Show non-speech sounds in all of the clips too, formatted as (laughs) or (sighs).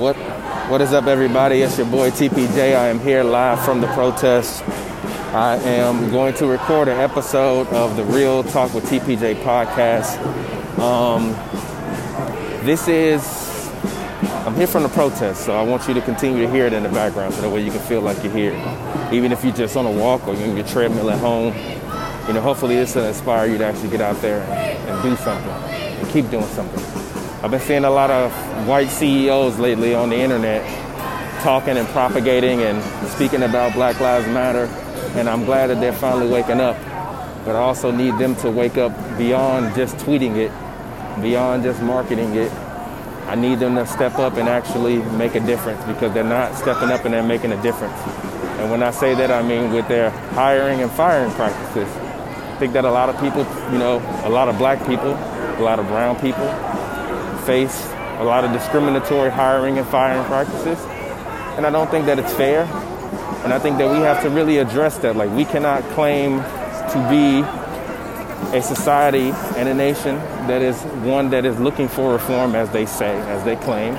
What what is up everybody? It's your boy TPJ. I am here live from the protest. I am going to record an episode of the Real Talk with TPJ podcast. Um, this is I'm here from the protest, so I want you to continue to hear it in the background so that way you can feel like you're here. Even if you're just on a walk or you're on your treadmill at home, you know, hopefully this will inspire you to actually get out there and, and do something and keep doing something. I've been seeing a lot of white CEOs lately on the internet talking and propagating and speaking about Black Lives Matter, and I'm glad that they're finally waking up. But I also need them to wake up beyond just tweeting it, beyond just marketing it. I need them to step up and actually make a difference because they're not stepping up and they're making a difference. And when I say that, I mean with their hiring and firing practices. I think that a lot of people, you know, a lot of black people, a lot of brown people, face a lot of discriminatory hiring and firing practices. And I don't think that it's fair. And I think that we have to really address that. Like, we cannot claim to be a society and a nation that is one that is looking for reform, as they say, as they claim.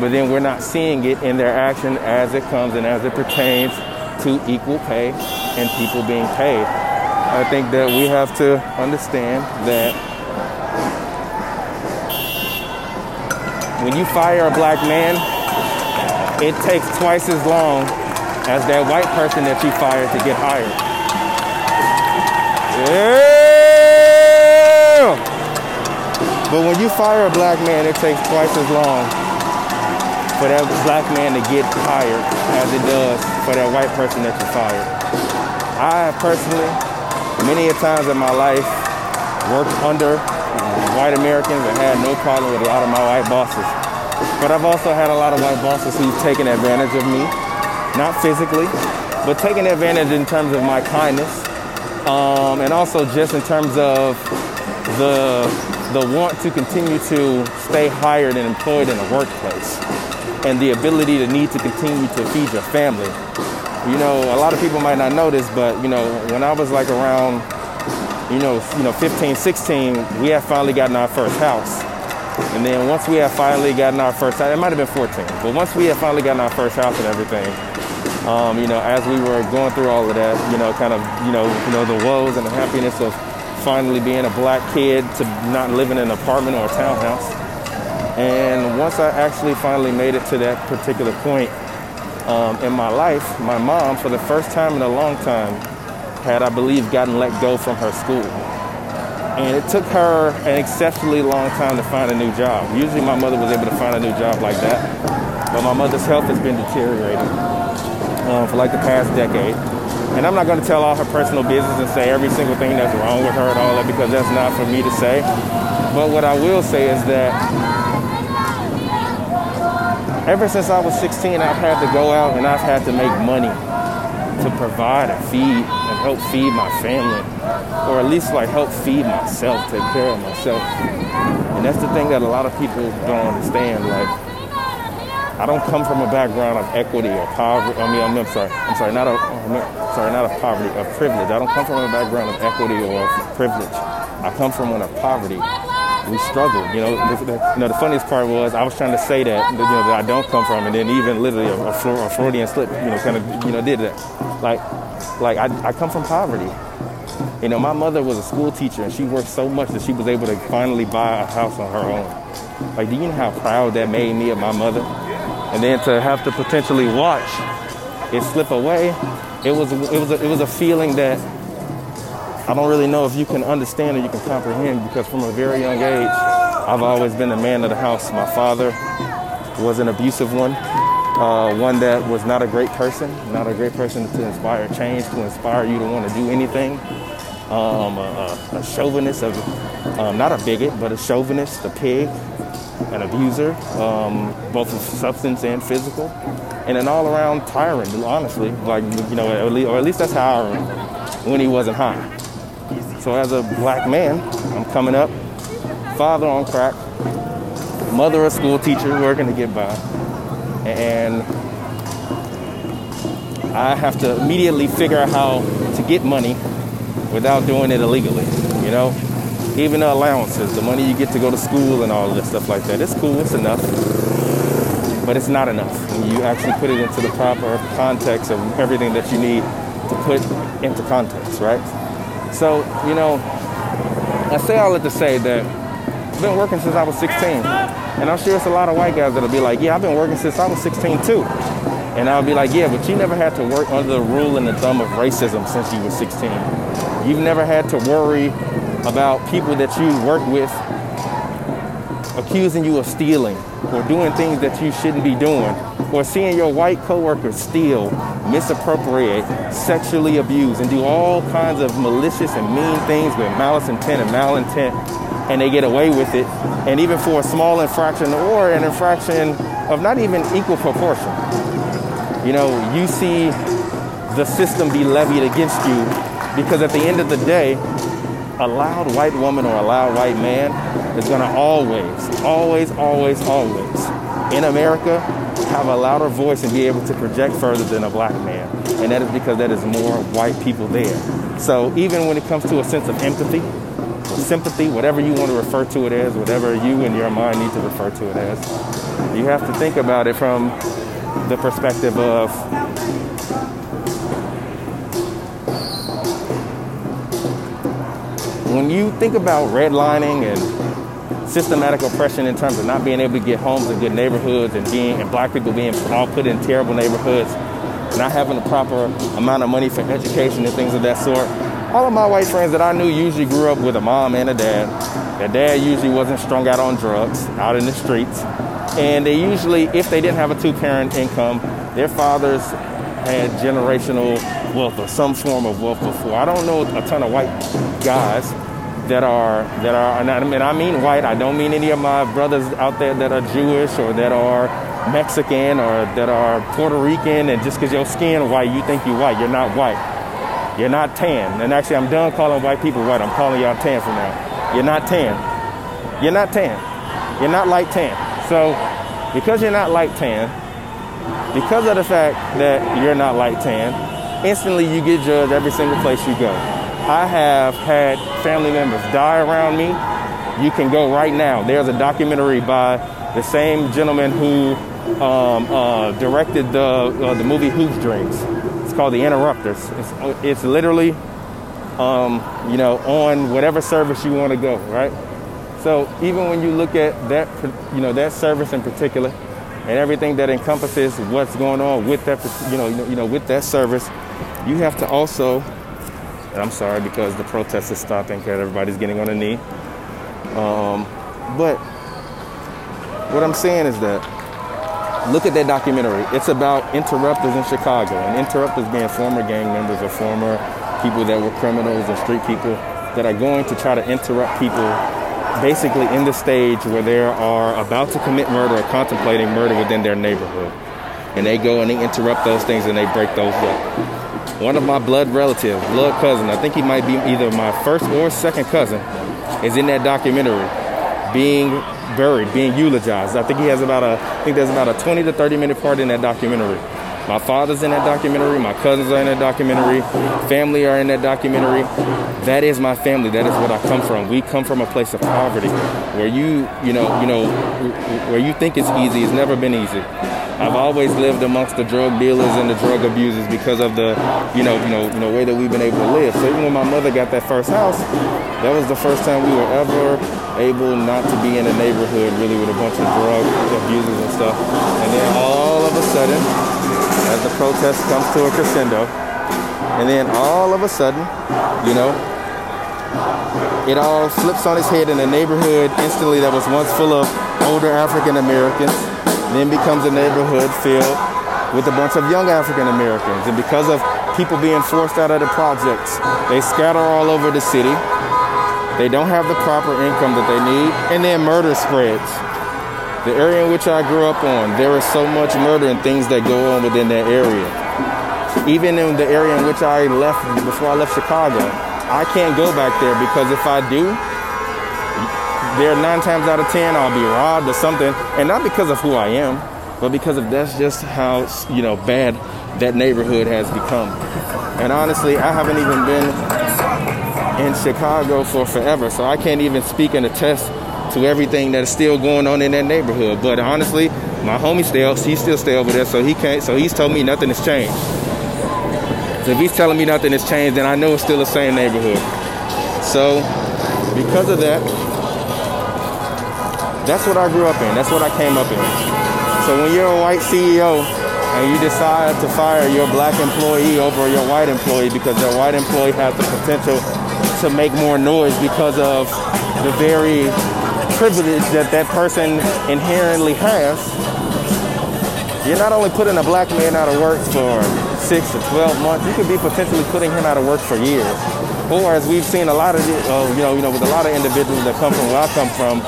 But then we're not seeing it in their action as it comes and as it pertains to equal pay and people being paid. I think that we have to understand that when you fire a black man, it takes twice as long as that white person that you fired to get hired. Yeah! But when you fire a black man, it takes twice as long for that black man to get hired as it does for that white person that you fired. I personally, many a times in my life, worked under white Americans and had no problem with a lot of my white bosses. But I've also had a lot of white bosses who've taken advantage of me, not physically, but taking advantage in terms of my kindness, um, and also just in terms of the the want to continue to stay hired and employed in a workplace, and the ability to need to continue to feed your family. You know, a lot of people might not know this, but you know, when I was like around you know, you know, 15, 16, we had finally gotten our first house. And then once we had finally gotten our first house, it might have been 14, but once we had finally gotten our first house and everything, um, you know, as we were going through all of that, you know, kind of, you know, you know, the woes and the happiness of finally being a black kid to not living in an apartment or a townhouse. And once I actually finally made it to that particular point um, in my life, my mom, for the first time in a long time, had, I believe, gotten let go from her school. And it took her an exceptionally long time to find a new job. Usually my mother was able to find a new job like that. But my mother's health has been deteriorating um, for like the past decade. And I'm not going to tell all her personal business and say every single thing that's wrong with her and all that because that's not for me to say. But what I will say is that ever since I was 16, I've had to go out and I've had to make money to provide and feed help feed my family, or at least like help feed myself, take care of myself. And that's the thing that a lot of people don't understand. Like, I don't come from a background of equity or poverty. I mean, I'm, I'm sorry, I'm sorry, not a, I'm sorry, not of poverty, of privilege. I don't come from a background of equity or of privilege. I come from one of poverty we struggled. You know, the, the, you know, the funniest part was I was trying to say that, you know, that I don't come from, and then even literally a, a, a Freudian slip, you know, kind of, you know, did that. Like, like I, I come from poverty. You know, my mother was a school teacher, and she worked so much that she was able to finally buy a house on her own. Like, do you know how proud that made me of my mother? And then to have to potentially watch it slip away, it was, it was, a, it was a feeling that I don't really know if you can understand or you can comprehend because from a very young age, I've always been the man of the house. My father was an abusive one, uh, one that was not a great person, not a great person to inspire change, to inspire you to want to do anything. Um, a, a, chauvinist, of, um, not a bigot, but a chauvinist, a pig, an abuser, um, both of substance and physical, and an all-around tyrant. Honestly, like you know, or at least that's how I remember when he wasn't high. So as a black man, I'm coming up, father on crack, mother a school teacher working to get by, and I have to immediately figure out how to get money without doing it illegally. You know, even the allowances, the money you get to go to school and all this stuff like that. It's cool, it's enough. but it's not enough when you actually put it into the proper context of everything that you need to put into context, right? So, you know, I say all that to say that I've been working since I was 16. And I'm sure it's a lot of white guys that'll be like, yeah, I've been working since I was 16 too. And I'll be like, yeah, but you never had to work under the rule and the thumb of racism since you were 16. You've never had to worry about people that you work with accusing you of stealing or doing things that you shouldn't be doing or seeing your white coworkers steal, misappropriate, sexually abuse, and do all kinds of malicious and mean things with malice intent and malintent, and they get away with it. And even for a small infraction or an infraction of not even equal proportion, you know, you see the system be levied against you because at the end of the day, a loud white woman or a loud white man is going to always, always, always, always in America have a louder voice and be able to project further than a black man. And that is because that is more white people there. So even when it comes to a sense of empathy, sympathy, whatever you want to refer to it as, whatever you in your mind need to refer to it as, you have to think about it from the perspective of when you think about redlining and systematic oppression in terms of not being able to get homes in good neighborhoods and being and black people being all put in terrible neighborhoods, not having the proper amount of money for education and things of that sort. All of my white friends that I knew usually grew up with a mom and a dad. Their dad usually wasn't strung out on drugs, out in the streets. And they usually, if they didn't have a two parent income, their fathers had generational wealth or some form of wealth before. I don't know a ton of white guys that are that are and I mean I mean white. I don't mean any of my brothers out there that are Jewish or that are Mexican or that are Puerto Rican and just because your skin white you think you're white. You're not white. You're not tan. And actually I'm done calling white people white. I'm calling y'all tan from now. You're not tan. You're not tan. You're not light tan. So because you're not light tan, because of the fact that you're not light tan, instantly you get judged every single place you go. I have had family members die around me. You can go right now. There's a documentary by the same gentleman who um, uh, directed the uh, the movie Hoop Dreams. It's called The Interrupters. It's, it's literally, um, you know, on whatever service you want to go, right? So even when you look at that, you know, that service in particular, and everything that encompasses what's going on with that, you know, you know, with that service, you have to also, and I'm sorry because the protest is stopping because everybody's getting on a knee. Um, but what I'm saying is that look at that documentary. It's about interrupters in Chicago, and interrupters being former gang members or former people that were criminals or street people that are going to try to interrupt people basically in the stage where they are about to commit murder or contemplating murder within their neighborhood. And they go and they interrupt those things and they break those up. One of my blood relatives, blood cousin, I think he might be either my first or second cousin, is in that documentary being buried, being eulogized. I think he has about a, I think there's about a 20 to 30 minute part in that documentary. My father's in that documentary. My cousins are in that documentary. Family are in that documentary. That is my family. That is what I come from. We come from a place of poverty, where you, you know, you know, where you think it's easy. It's never been easy. I've always lived amongst the drug dealers and the drug abusers because of the, you know, you know, you know, way that we've been able to live. So even when my mother got that first house, that was the first time we were ever able not to be in a neighborhood really with a bunch of drug abusers and stuff. And then all of a sudden, as the protest comes to a crescendo. And then all of a sudden, you know, it all flips on its head in a neighborhood instantly that was once full of older African Americans, then becomes a neighborhood filled with a bunch of young African Americans. And because of people being forced out of the projects, they scatter all over the city. They don't have the proper income that they need, and then murder spreads the area in which I grew up on, there is so much murder and things that go on within that area. Even in the area in which I left before I left Chicago, I can't go back there because if I do, there nine times out of ten I'll be robbed or something, and not because of who I am, but because of that's just how you know bad that neighborhood has become. And honestly, I haven't even been in Chicago for forever, so I can't even speak and attest to everything that is still going on in that neighborhood. But honestly, My homie still, he still stay over there, so he can't. So he's told me nothing has changed. So if he's telling me nothing has changed, then I know it's still the same neighborhood. So because of that, that's what I grew up in. That's what I came up in. So when you're a white CEO and you decide to fire your black employee over your white employee because their white employee has the potential to make more noise because of the very privilege that that person inherently has, you're not only putting a black man out of work for six to 12 months, you could be potentially putting him out of work for years. Or as we've seen a lot of, uh, you know, you know, with a lot of individuals that come from where I come from,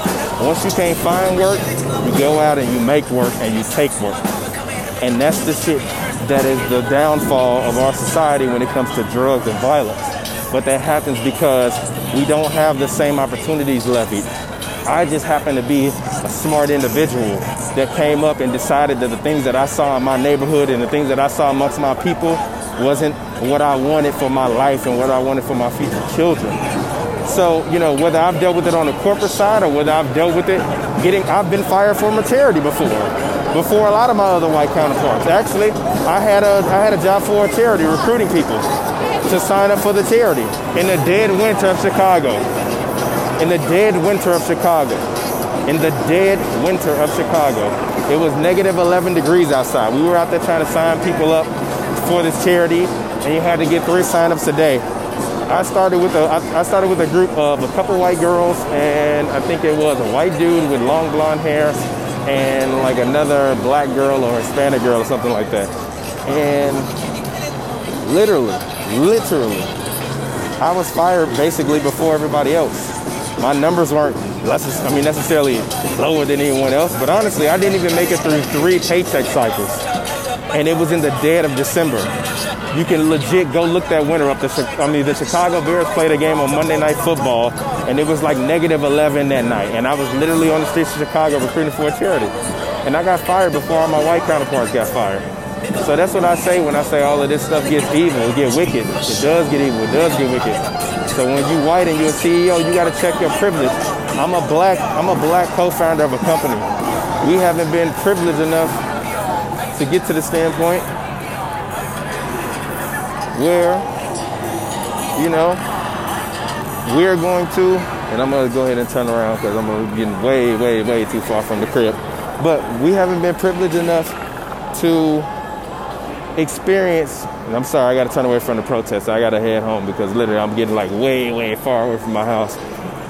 once you can't find work, you go out and you make work and you take work. And that's the shit that is the downfall of our society when it comes to drugs and violence. But that happens because we don't have the same opportunities levied. I just happen to be a smart individual that came up and decided that the things that I saw in my neighborhood and the things that I saw amongst my people wasn't what I wanted for my life and what I wanted for my future children. So, you know, whether I've dealt with it on the corporate side or whether I've dealt with it getting, I've been fired for charity before, before a lot of my other white counterparts. Actually, I had a, I had a job for a charity recruiting people to sign up for the charity in the dead winter of Chicago in the dead winter of Chicago. In the dead winter of Chicago. It was negative 11 degrees outside. We were out there trying to sign people up for this charity, and you had to get three signups a day. I started with a I started with a group of a couple white girls, and I think it was a white dude with long blonde hair, and like another black girl or Hispanic girl or something like that. And literally, literally, I was fired basically before everybody else my numbers weren't less, I mean, necessarily lower than anyone else, but honestly, I didn't even make it through three paycheck cycles. And it was in the dead of December. You can legit go look that winter up. The, I mean, the Chicago Bears played a game on Monday Night Football, and it was like negative 11 that night. And I was literally on the streets of Chicago recruiting for a charity. And I got fired before all my white counterparts got fired. So that's what I say when I say all of this stuff gets evil, it get wicked. It does get evil, it does get wicked. So when you white and you're a CEO, you got to check your privilege. I'm a black, I'm a black co-founder of a company. We haven't been privileged enough to get to the standpoint where, you know, we're going to, and I'm gonna go ahead and turn around because I'm getting way, way, way too far from the crib. But we haven't been privileged enough to experience and I'm sorry, I got to turn away from the protest. I got to head home because literally I'm getting like way, way far away from my house.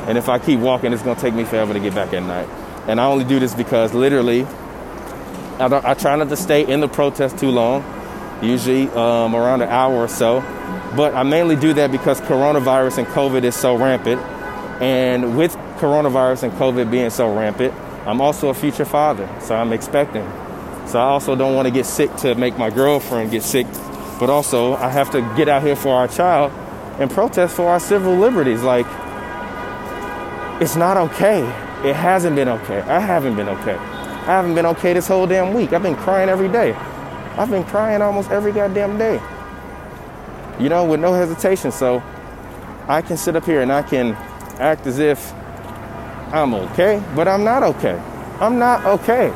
And if I keep walking, it's going to take me forever to get back at night. And I only do this because literally, I, I try not to stay in the protest too long, usually um, around an hour or so. But I mainly do that because coronavirus and COVID is so rampant. And with coronavirus and COVID being so rampant, I'm also a future father, so I'm expecting. So I also don't want to get sick to make my girlfriend get sick but also I have to get out here for our child and protest for our civil liberties. Like, it's not okay. It hasn't been okay. I haven't been okay. I haven't been okay this whole damn week. I've been crying every day. I've been crying almost every goddamn day. You know, with no hesitation. So I can sit up here and I can act as if I'm okay, but I'm not okay. I'm not okay.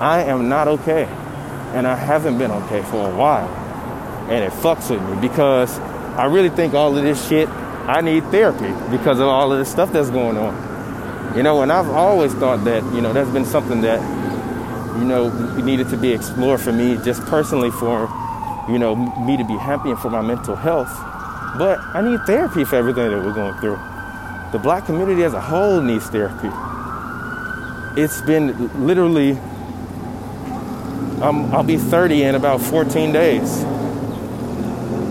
I am not okay. And I haven't been okay for a while and it fucks with me because I really think all of this shit, I need therapy because of all of this stuff that's going on. You know, and I've always thought that, you know, that's been something that, you know, needed to be explored for me just personally for, you know, me to be happy and for my mental health. But I need therapy for everything that we're going through. The black community as a whole needs therapy. It's been literally, um, I'll be 30 in about 14 days.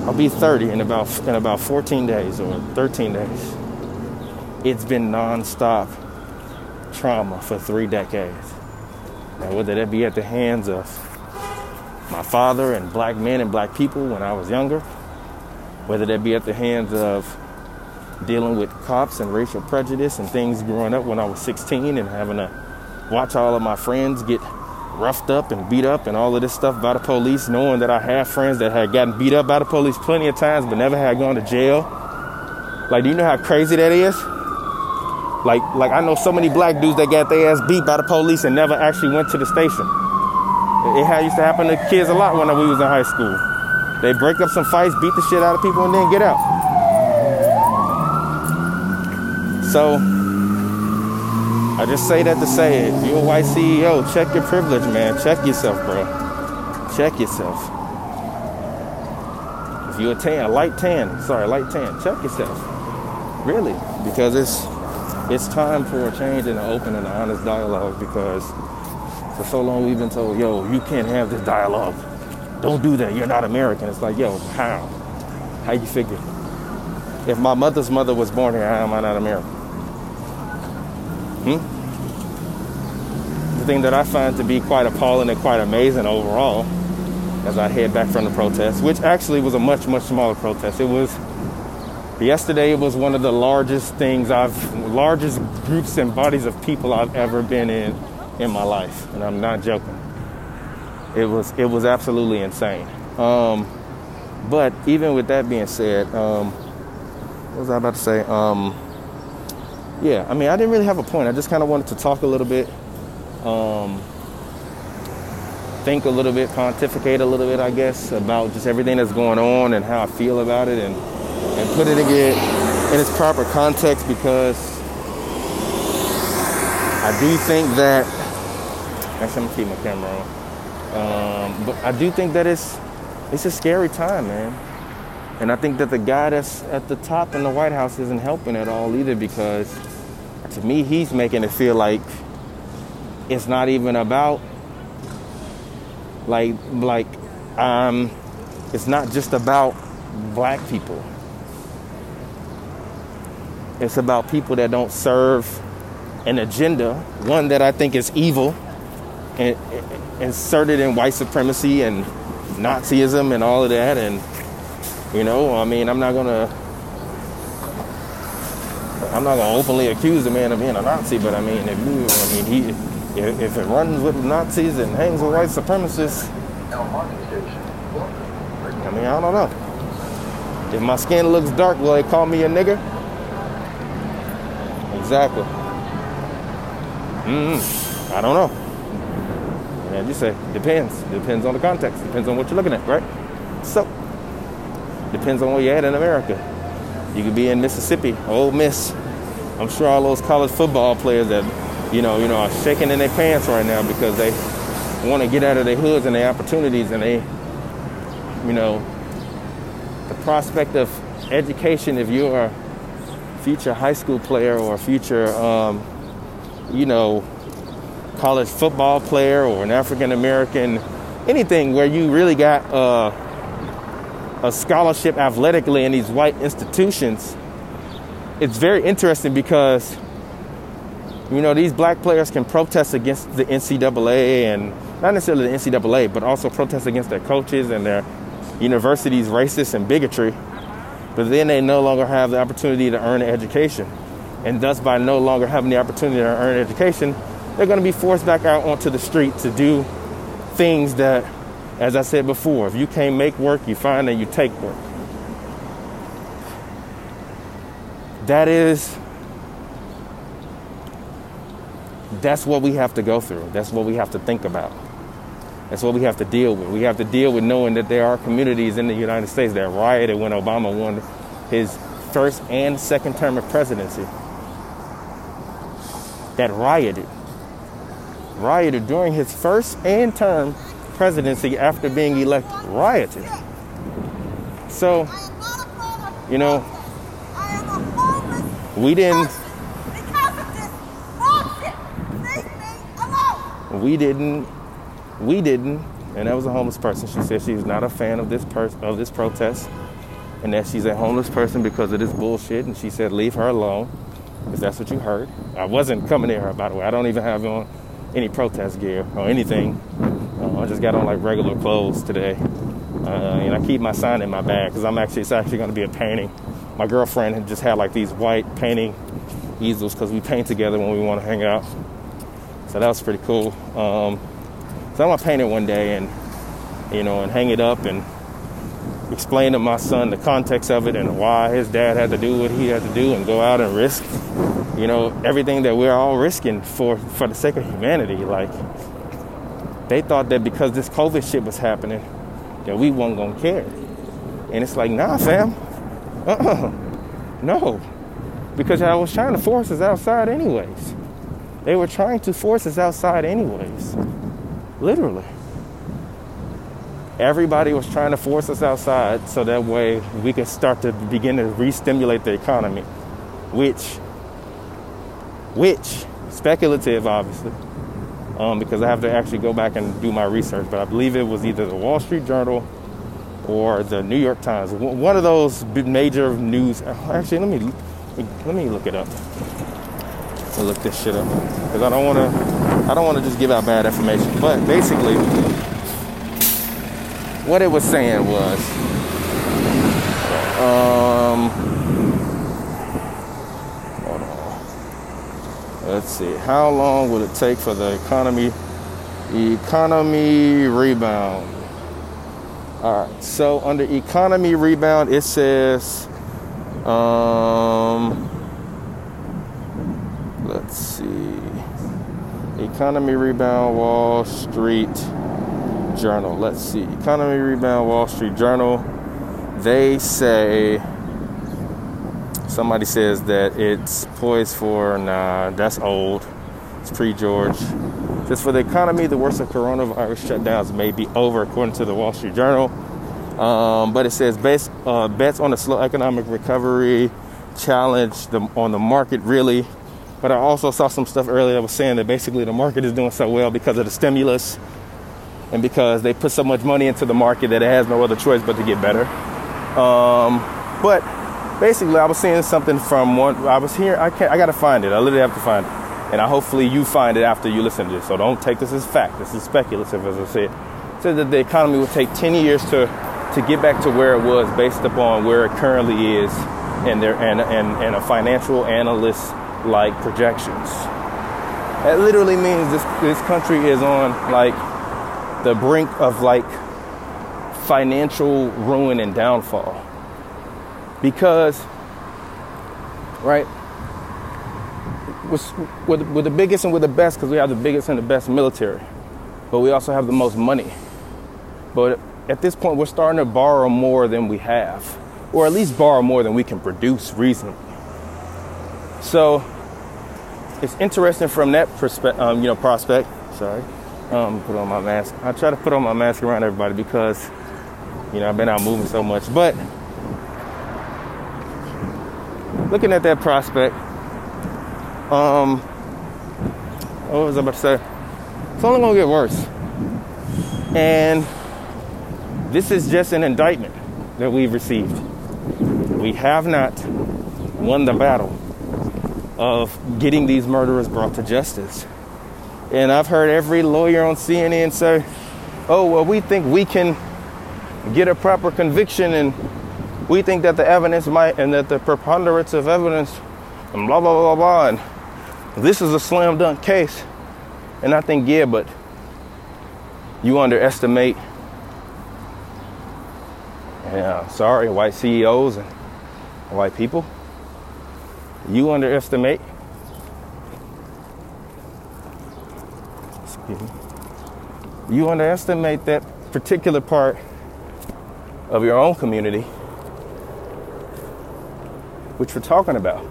I'll be 30 in about in about 14 days or 13 days. It's been nonstop trauma for three decades. Now, whether that be at the hands of my father and black men and black people when I was younger, whether that be at the hands of dealing with cops and racial prejudice and things growing up when I was 16 and having to watch all of my friends get roughed up and beat up and all of this stuff by the police, knowing that I have friends that had gotten beat up by the police plenty of times but never had gone to jail. Like, do you know how crazy that is? Like, like I know so many black dudes that got their ass beat by the police and never actually went to the station. It, it used to happen to kids a lot when we was in high school. They break up some fights, beat the shit out of people, and then get out. So I just say that to say it. You're a white CEO, check your privilege, man. Check yourself, bro. Check yourself. If you're a tan, a light tan, sorry, light tan, check yourself. Really, because it's it's time for a change and an open and an honest dialogue because for so long we've been told, yo, you can't have this dialogue. Don't do that. You're not American. It's like, yo, how? How you figure? If my mother's mother was born here, how am I not American? The thing that I find to be quite appalling and quite amazing overall as I head back from the protest, which actually was a much, much smaller protest. It was yesterday it was one of the largest things I've largest groups and bodies of people I've ever been in in my life. And I'm not joking. It was it was absolutely insane. Um, but even with that being said, um, what was I about to say? Um, yeah, I mean, I didn't really have a point. I just kind of wanted to talk a little bit, um, think a little bit, pontificate a little bit, I guess, about just everything that's going on and how I feel about it, and and put it again in its proper context because I do think that. Actually, I'm gonna keep my camera on. Um, but I do think that it's it's a scary time, man. And I think that the guy that's at the top in the White House isn't helping at all either because to me he's making it feel like it's not even about like like um it's not just about black people. It's about people that don't serve an agenda, one that I think is evil and inserted in white supremacy and Nazism and all of that and you know, I mean, I'm not gonna, I'm not gonna openly accuse the man of being a Nazi, but I mean, if you, I mean, he, if, it runs with Nazis and hangs with white supremacists, I mean, I don't know. If my skin looks dark, will they call me a nigger? Exactly. Mm, I don't know. And you say, depends. Depends on the context. Depends on what you're looking at, right? So. Depends on where you're at in America. You could be in Mississippi, Ole Miss. I'm sure all those college football players that, you know, you know, are shaking in their pants right now because they want to get out of their hoods and their opportunities, and they, you know, the prospect of education. If you're a future high school player or a future, um, you know, college football player or an African American, anything where you really got. Uh, a scholarship athletically in these white institutions, it's very interesting because you know these black players can protest against the NCAA and not necessarily the NCAA, but also protest against their coaches and their universities' racist and bigotry. But then they no longer have the opportunity to earn an education, and thus by no longer having the opportunity to earn an education, they're going to be forced back out onto the street to do things that as I said before, if you can't make work, you find that you take work. That is that's what we have to go through. That's what we have to think about. That's what we have to deal with. We have to deal with knowing that there are communities in the United States that rioted when Obama won his first and second term of presidency. That rioted. Rioted during his first and term presidency after being elected rioted. So, you know, we didn't. We didn't. We didn't. And that was a homeless person. She said she's not a fan of this per- of this protest, and that she's a homeless person because of this bullshit. And she said, leave her alone, if that's what you heard. I wasn't coming near her, by the way. I don't even have on any protest gear or anything. Uh, I just got on like regular clothes today, uh, and I keep my sign in my bag because I'm actually it's actually going to be a painting. My girlfriend had just had like these white painting easels because we paint together when we want to hang out. So that was pretty cool. Um, so I'm gonna paint it one day and you know and hang it up and explain to my son the context of it and why his dad had to do what he had to do and go out and risk, you know, everything that we're all risking for for the sake of humanity. Like they thought that because this COVID shit was happening, that we weren't gonna care. And it's like, nah, fam. Uh-uh. No. Because I was trying to force us outside anyways. They were trying to force us outside anyways. Literally. Everybody was trying to force us outside so that way we could start to begin to re-stimulate the economy, which, which, speculative, obviously, um, because I have to actually go back and do my research. But I believe it was either the Wall Street Journal or the New York Times, one of those major news. Actually, let me let me look it up. To look this shit up because I don't want to. I don't want to just give out bad information. But basically what it was saying was um hold on. Let's see. How long will it take for the economy economy rebound? All right. So under economy rebound, it says um let's see. Economy rebound Wall Street Journal. Let's see. Economy Rebound, Wall Street Journal. They say somebody says that it's poised for nah, that's old. It's pre-George. Just for the economy, the worst of coronavirus shutdowns may be over, according to the Wall Street Journal. Um, but it says bets, uh, bets on the slow economic recovery challenge the, on the market really. But I also saw some stuff earlier that was saying that basically the market is doing so well because of the stimulus and because they put so much money into the market that it has no other choice but to get better. Um, but basically, I was seeing something from one. I was here. I can't. I gotta find it. I literally have to find it, and I hopefully you find it after you listen to this. So don't take this as fact. This is speculative, as I said. Said that the economy will take 10 years to to get back to where it was, based upon where it currently is, and their and and, and a financial analyst like projections. That literally means this this country is on like the brink of like financial ruin and downfall. Because, right, we're, we're the biggest and we're the best because we have the biggest and the best military, but we also have the most money. But at this point, we're starting to borrow more than we have, or at least borrow more than we can produce reasonably. So it's interesting from that perspective, um, you know, prospect. Sorry um, put on my mask. I try to put on my mask around everybody because, you know, I've been out moving so much. But looking at that prospect, um, what was I about to say? It's only gonna get worse. And this is just an indictment that we've received. We have not won the battle of getting these murderers brought to justice. And I've heard every lawyer on CNN say, oh, well, we think we can get a proper conviction and we think that the evidence might, and that the preponderance of evidence, and blah, blah, blah, blah, and this is a slam dunk case. And I think, yeah, but you underestimate, yeah, sorry, white CEOs and white people. You underestimate you underestimate that particular part of your own community, which we're talking about.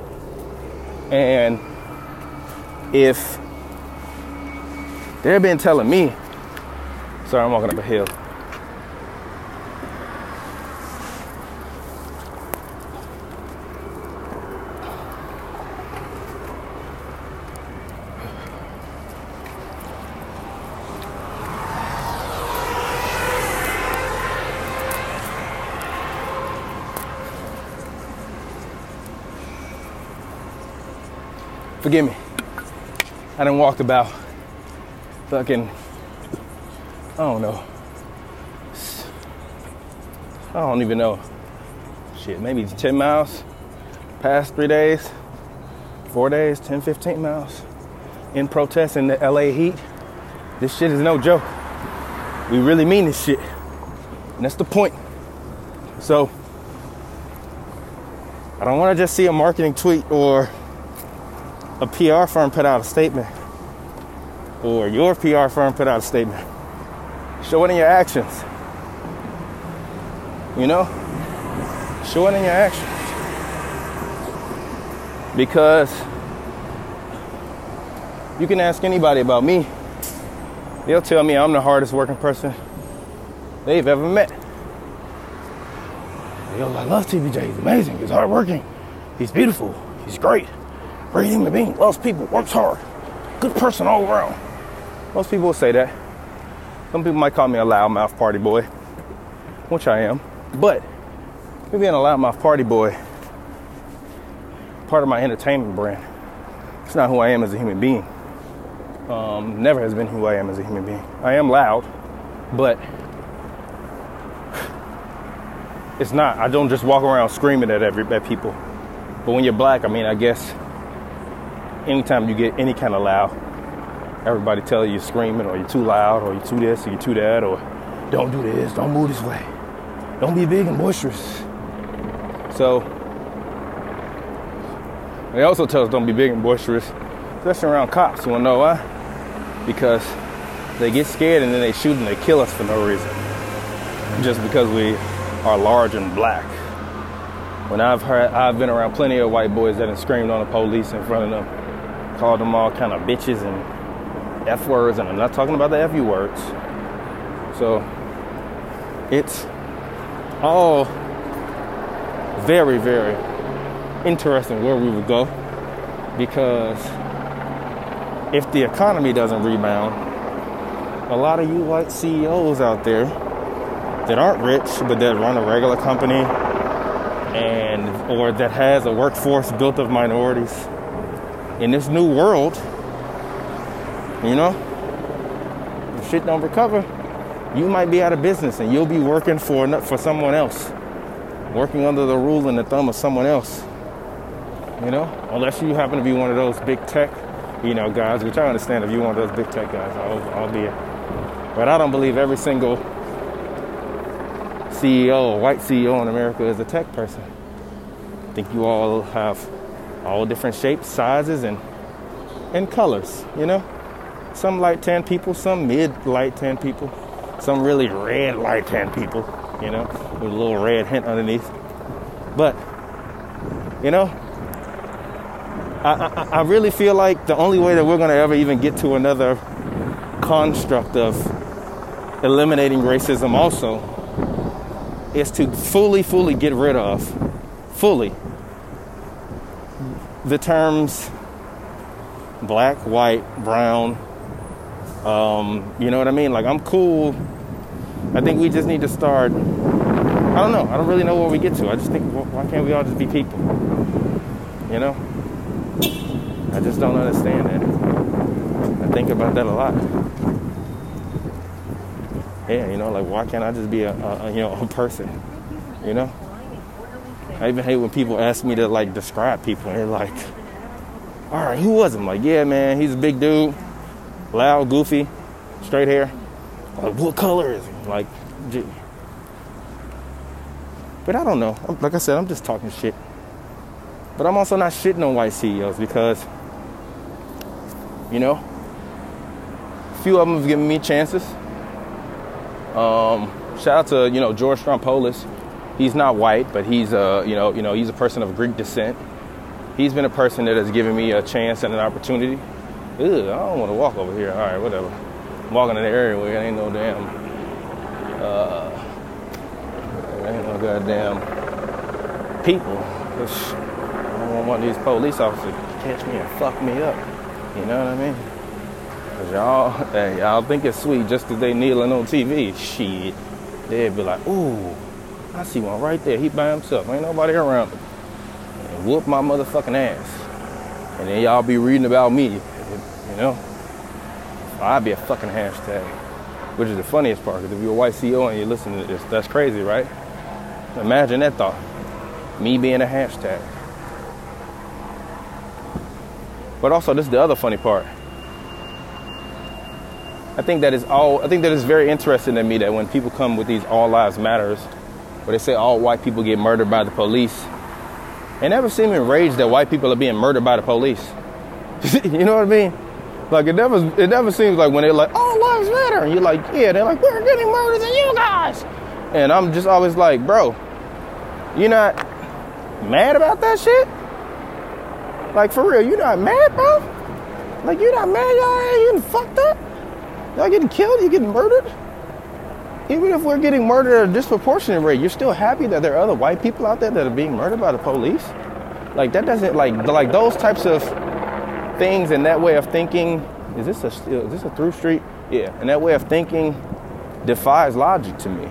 And if they've been telling me, sorry, I'm walking up a hill. Forgive me. I done walked about fucking, I don't know. I don't even know. Shit, maybe 10 miles past three days, four days, 10, 15 miles in protest in the LA heat. This shit is no joke. We really mean this shit. And that's the point. So I don't want to just see a marketing tweet or a PR firm put out a statement or your PR firm put out a statement. Show it in your actions. You know? Show it in your actions. Because you can ask anybody about me. They'll tell me I'm the hardest working person they've ever met. Yo, I love TPJ. He's amazing. He's hardworking. He's beautiful. He's great. Great human being. Loves people. Works hard. Good person all around. Most people will say that. Some people might call me a loudmouth party boy, which I am. But me being a loudmouth party boy, part of my entertainment brand. It's not who I am as a human being. Um, never has been who I am as a human being. I am loud, but (sighs) it's not. I don't just walk around screaming at every at people. But when you're black, I mean, I guess anytime you get any kind of loud, everybody tell you you're screaming or you're too loud or you're too this or you're too that or don't do this, don't move this way, don't be big and boisterous. So they also tell us don't be big and boisterous, especially around cops. You wanna know why? Because they get scared and then they shoot and they kill us for no reason. Just because we are large and black. When I've heard, I've been around plenty of white boys that have screamed on the police in front of them, called them all kind of bitches and f words, and I'm not talking about the f u words. So it's all very, very interesting where we would go because if the economy doesn't rebound, a lot of you white CEOs out there that aren't rich but that run a regular company and or that has a workforce built of minorities in this new world you know if shit don't recover you might be out of business and you'll be working for for someone else working under the rule and the thumb of someone else you know unless you happen to be one of those big tech you know guys which i understand if you're one of those big tech guys i'll, I'll be it but i don't believe every single CEO, white CEO in America is a tech person. I think you all have all different shapes, sizes, and and colors. You know, some light tan people, some mid light tan people, some really red light tan people. You know, with a little red hint underneath. But you know, I, I, I really feel like the only way that we're to ever even get to another construct of eliminating racism also is to fully, fully get rid of, fully, the terms black, white, brown. Um, you know what I mean? Like, I'm cool. I think we just need to start. I don't know. I don't really know where we get to. I just think, why can't we all just be people? You know? I just don't understand that. I think about that a lot yeah, you know, like why can't I just be a, a, you know a person, you know? I even hate when people ask me to like describe people they're like, all right, who was him? Like, yeah, man, he's a big dude, loud, goofy, straight hair. Like, what color is he? Like, gee. but I don't know. Like I said, I'm just talking shit. But I'm also not shitting on white CEOs because, you know, a few of them have given me chances um, shout out to you know George Stroumboulopoulos. He's not white, but he's a you know you know he's a person of Greek descent. He's been a person that has given me a chance and an opportunity. Ugh, I don't want to walk over here. All right, whatever. I'm walking in the area where it ain't no damn. Uh, ain't no goddamn people. I don't want these police officers to catch me and fuck me up. You know what I mean? Cause y'all, hey, y'all think it's sweet just cause they kneeling on TV. Shit. They'd be like, ooh, I see one right there. He by himself. Ain't nobody around him. And whoop my motherfucking ass. And then y'all be reading about me. You know? I'd be a fucking hashtag. Which is the funniest part, because if you're a white CEO and you're listening to this, that's crazy, right? Imagine that thought. Me being a hashtag. But also, this is the other funny part I think that is all. I think that is very interesting to me that when people come with these all lives matters where they say all white people get murdered by the police. It never seemed enraged that white people are being murdered by the police. (laughs) you know what I mean? Like it never it never seems like when they're like, oh lives matter, and you're like, yeah, they're like, we're getting murdered than you guys. And I'm just always like, bro, you're not mad about that shit? Like for real, you're not mad, bro? Like you're not mad, y'all ain't getting fucked up? Y'all getting killed, you getting murdered? Even if we're getting murdered at a disproportionate rate, you're still happy that there are other white people out there that are being murdered by the police? Like that doesn't like like those types of things and that way of thinking. Is this a is this a through street? Yeah, and that way of thinking defies logic to me.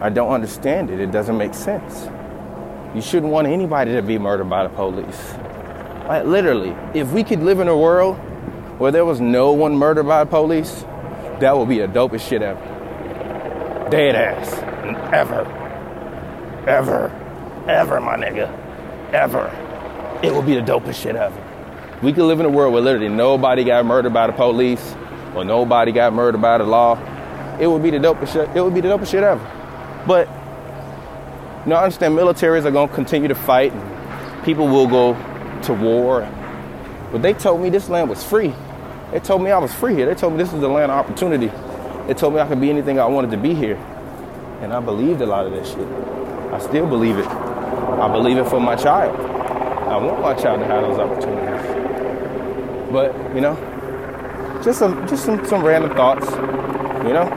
I don't understand it. It doesn't make sense. You shouldn't want anybody to be murdered by the police. Like literally, if we could live in a world where there was no one murdered by the police, that would be the dopest shit ever. Dead ass. Ever. Ever. Ever, my nigga. Ever. It would be the dopest shit ever. We could live in a world where literally nobody got murdered by the police or nobody got murdered by the law. It would be the dopest shit. It would be the dopest shit ever. But you know, I understand militaries are gonna continue to fight and people will go to war. But they told me this land was free. They told me I was free here. They told me this is the land of opportunity. They told me I could be anything I wanted to be here. And I believed a lot of that shit. I still believe it. I believe it for my child. I want my child to have those opportunities. But, you know, just some just some, some random thoughts, you know?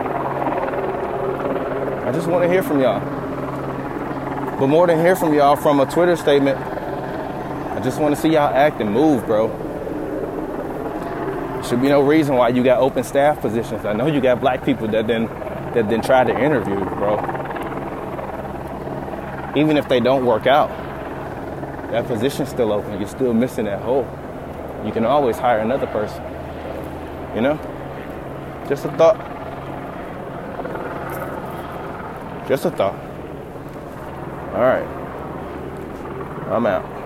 I just want to hear from y'all. But more than hear from y'all from a Twitter statement, I just want to see y'all act and move, bro. Should be no reason why you got open staff positions. I know you got black people that then that then try to interview, bro. Even if they don't work out, that position's still open. You're still missing that hole. You can always hire another person. You know? Just a thought. Just a thought. All right. I'm out.